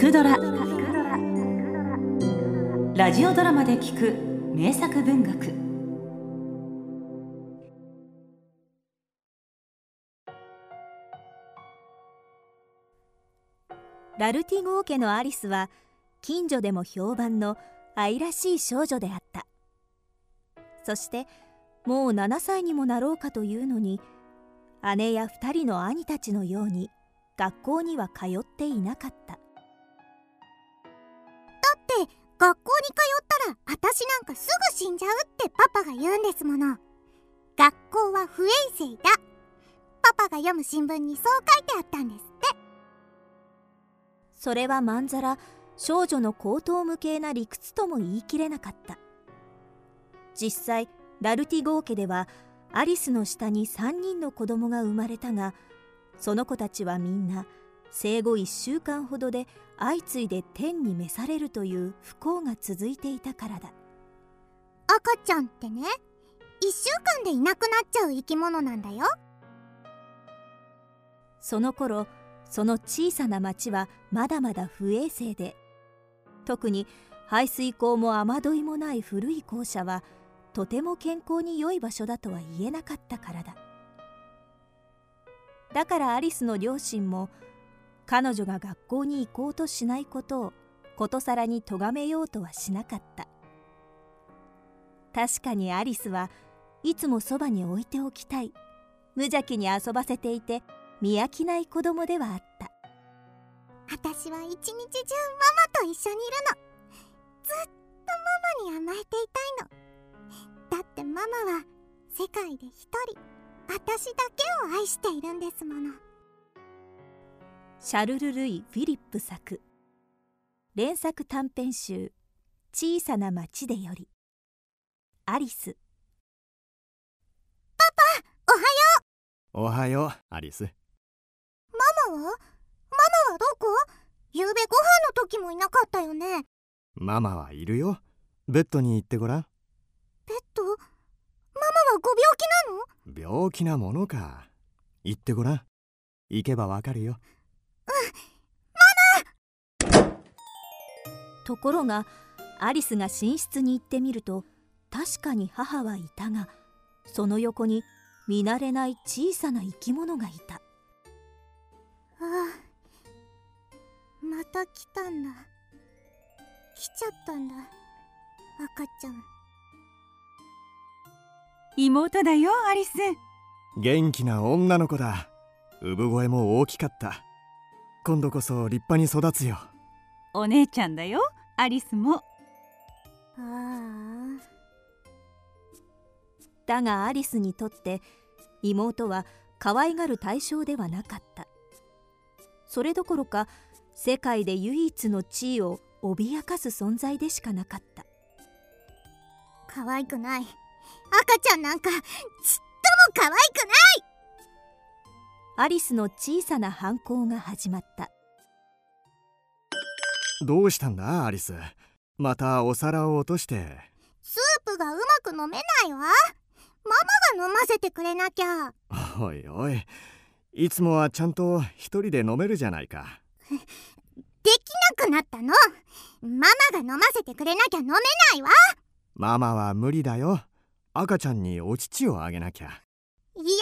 くドラ」ラジオドラマで聞く名作文学。ラルティゴー家のアリスは近所でも評判の愛らしい少女であった。そしてもう7歳にもなろうかというのに姉や2人の兄たちのように学校には通っていなかった。って学校に通ったら私なんかすぐ死んじゃうってパパが言うんですもの。学校は不衛生だ。パパが読む新聞にそう書いてあったんですって。それはまんざら少女の高等無形な理屈とも言い切れなかった。実際ラルティゴー家ではアリスの下に3人の子供が生まれたがその子たちはみんな生後1週間ほどで相次いで天に召されるという不幸が続いていたからだ。赤ちゃんってね1週間でいなくなっちゃう生き物なんだよ。その頃その小さな町はまだまだ不衛生で特に排水溝も雨どいもない古い校舎はとても健康に良い場所だとは言えなかったからだ。だからアリスの両親も彼女が学校に行こうとしないことをことさらに咎めようとはしなかった。確かにアリスはいつもそばに置いておきたい。無邪気に遊ばせていて見飽きない子供ではあった。私は一日中ママと一緒にいるの。ずっとママに甘えていたいの。だってママは世界で一人。私だけを愛しているんですもの。シャルル・ルイ・フィリップ作。連作短編集「小さな町でより」アリス。パパおはよう。おはようアリス。ママは？ママはどこ？ゆうべご飯の時もいなかったよね。ママはいるよ。ベッドに行ってごらん。ペットママはご病気なの？病気なものか。行ってごらん。行けばわかるよところがアリスが寝室に行ってみると確かに母はいたがその横に見慣れない小さな生き物がいた。ああまた来たんだ。来ちゃったんだ赤ちゃん。妹だよアリス。元気な女の子だ。産声も大きかった。今度こそ立派に育つよ。お姉ちゃんだよアリスも。ああだがアリスにとって妹は可愛がる対象ではなかった。それどころか世界で唯一の地位を脅かす存在でしかなかった。可愛くない。赤ちゃんなんかちっとも可愛くない。アリスの小さな反抗が始まったどうしたんだアリス。またお皿を落として。スープがうまく飲めないわ。ママが飲ませてくれなきゃ。おいおい。いつもはちゃんと一人で飲めるじゃないか。できなくなったの。ママが飲ませてくれなきゃ飲めないわ。ママは無理だよ。赤ちゃんにお乳をあげなきゃ。嫌よ。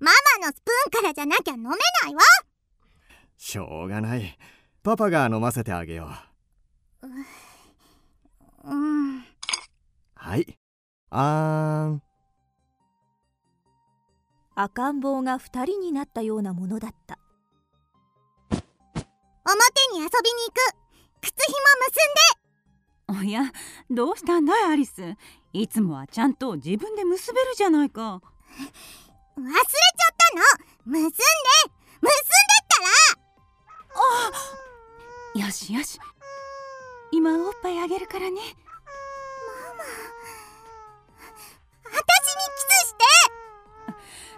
ママのスプーンからじゃなきゃ飲めないわ。しょうがないパパが飲ませてあげよう。うん。はい。あーん。赤ん坊が二人になったようなものだった。表に遊びに行く。靴ひもおやどうしたんだいアリス。いつもはちゃんと自分で結べるじゃないか。結んで忘れちゃったの。結んで。結んでったら。あよしよし。今おっぱいあげるからね。ママ私にキスし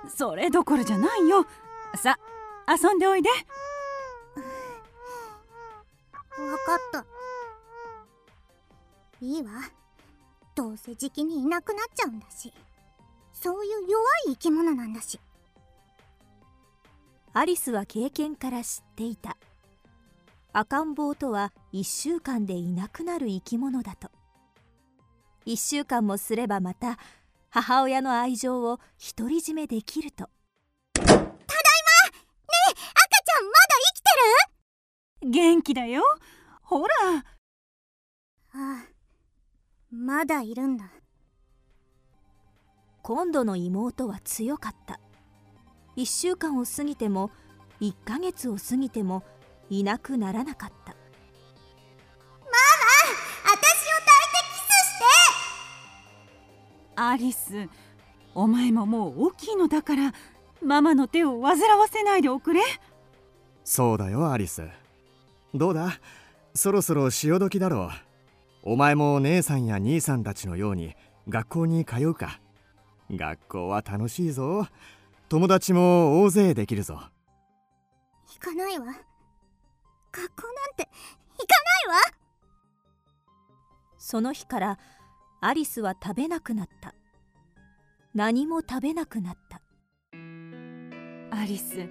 て。それどころじゃないよ。さ遊んでおいで。分かった。いいわ。どうせじきにいなくなっちゃうんだし。そういう弱い生き物なんだし。アリスは経験から知っていた赤ん坊とは1週間でいなくなる生き物だと。1週間もすればまた母親の愛情を独り占めできると。ただいま。ねえ赤ちゃんまだ生きてる？元気だよ。ほら。ああまだいるんだ。今度の妹は強かった。1週間を過ぎても1ヶ月を過ぎてもいなくならなかった。私を抱いてキスして。アリスお前ももう大きいのだからママの手を煩わせないでおくれ。そうだよアリス。どうだ？そろそろ潮時だろう。お前も姉さんや兄さんたちのように学校に通うか。学校は楽しいぞ。友達も大勢できるぞ。行かないわ学校なんて行かないわ。その日からアリスは食べなくなった。何も食べなくなった。アリス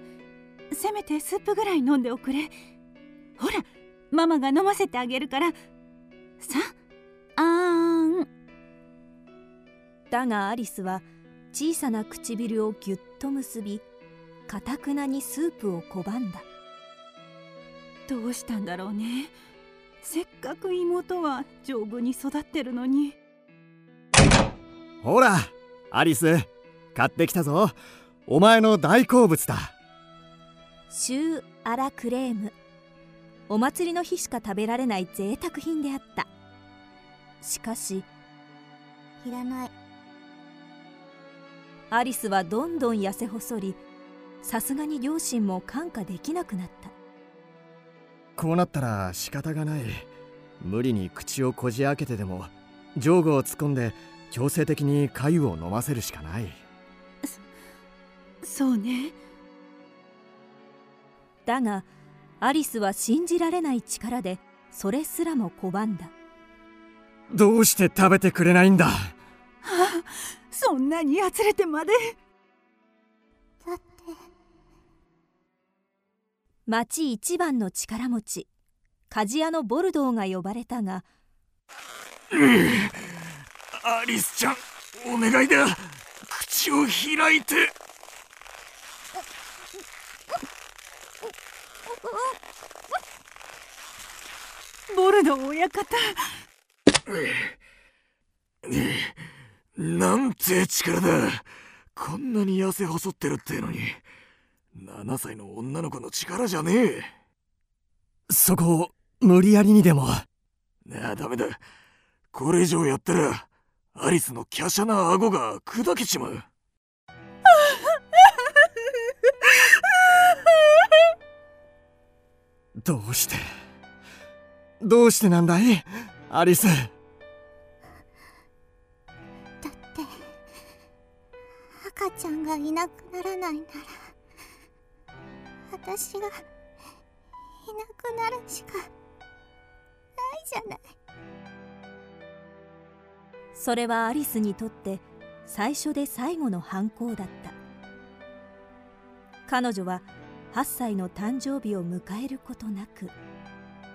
せめてスープぐらい飲んでおくれ。ほらママが飲ませてあげるから。さあーん。だがアリスは小さな唇をぎゅっと結びかたくなにスープを拒んだどうしたんだろうね。せっかく妹は丈夫に育ってるのに。ほらアリス買ってきたぞ。お前の大好物だ。シューアラクレーム。お祭りの日しか食べられない贅沢品であった。しかしいらない。アリスはどんどん痩せ細りさすがに両親も看過できなくなったこうなったら仕方がない。無理に口をこじ開けてでも上部を突っ込んで強制的に粥を飲ませるしかない。そうね。だがアリスは信じられない力でそれすらも拒んだ。どうして食べてくれないんだ？そんなにやつれてまで町一番の力持ち鍛冶屋のボルドーが呼ばれたがアリスちゃんお願いだ。口を開いて。ボルドー親方。なんて力だ。こんなに痩せ細ってるってのに7歳の女の子の力じゃねえ。そこを無理やりにでも。なあダメだ。これ以上やったらアリスの華奢な顎が砕けちまう。どうして？どうしてなんだい？アリス。だって赤ちゃんがいなくならないなら私がいなくなるしかないじゃない。それはアリスにとって最初で最後の犯行だった。彼女は8歳の誕生日を迎えることなく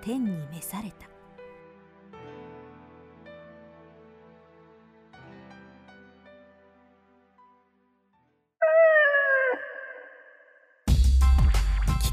天に召された。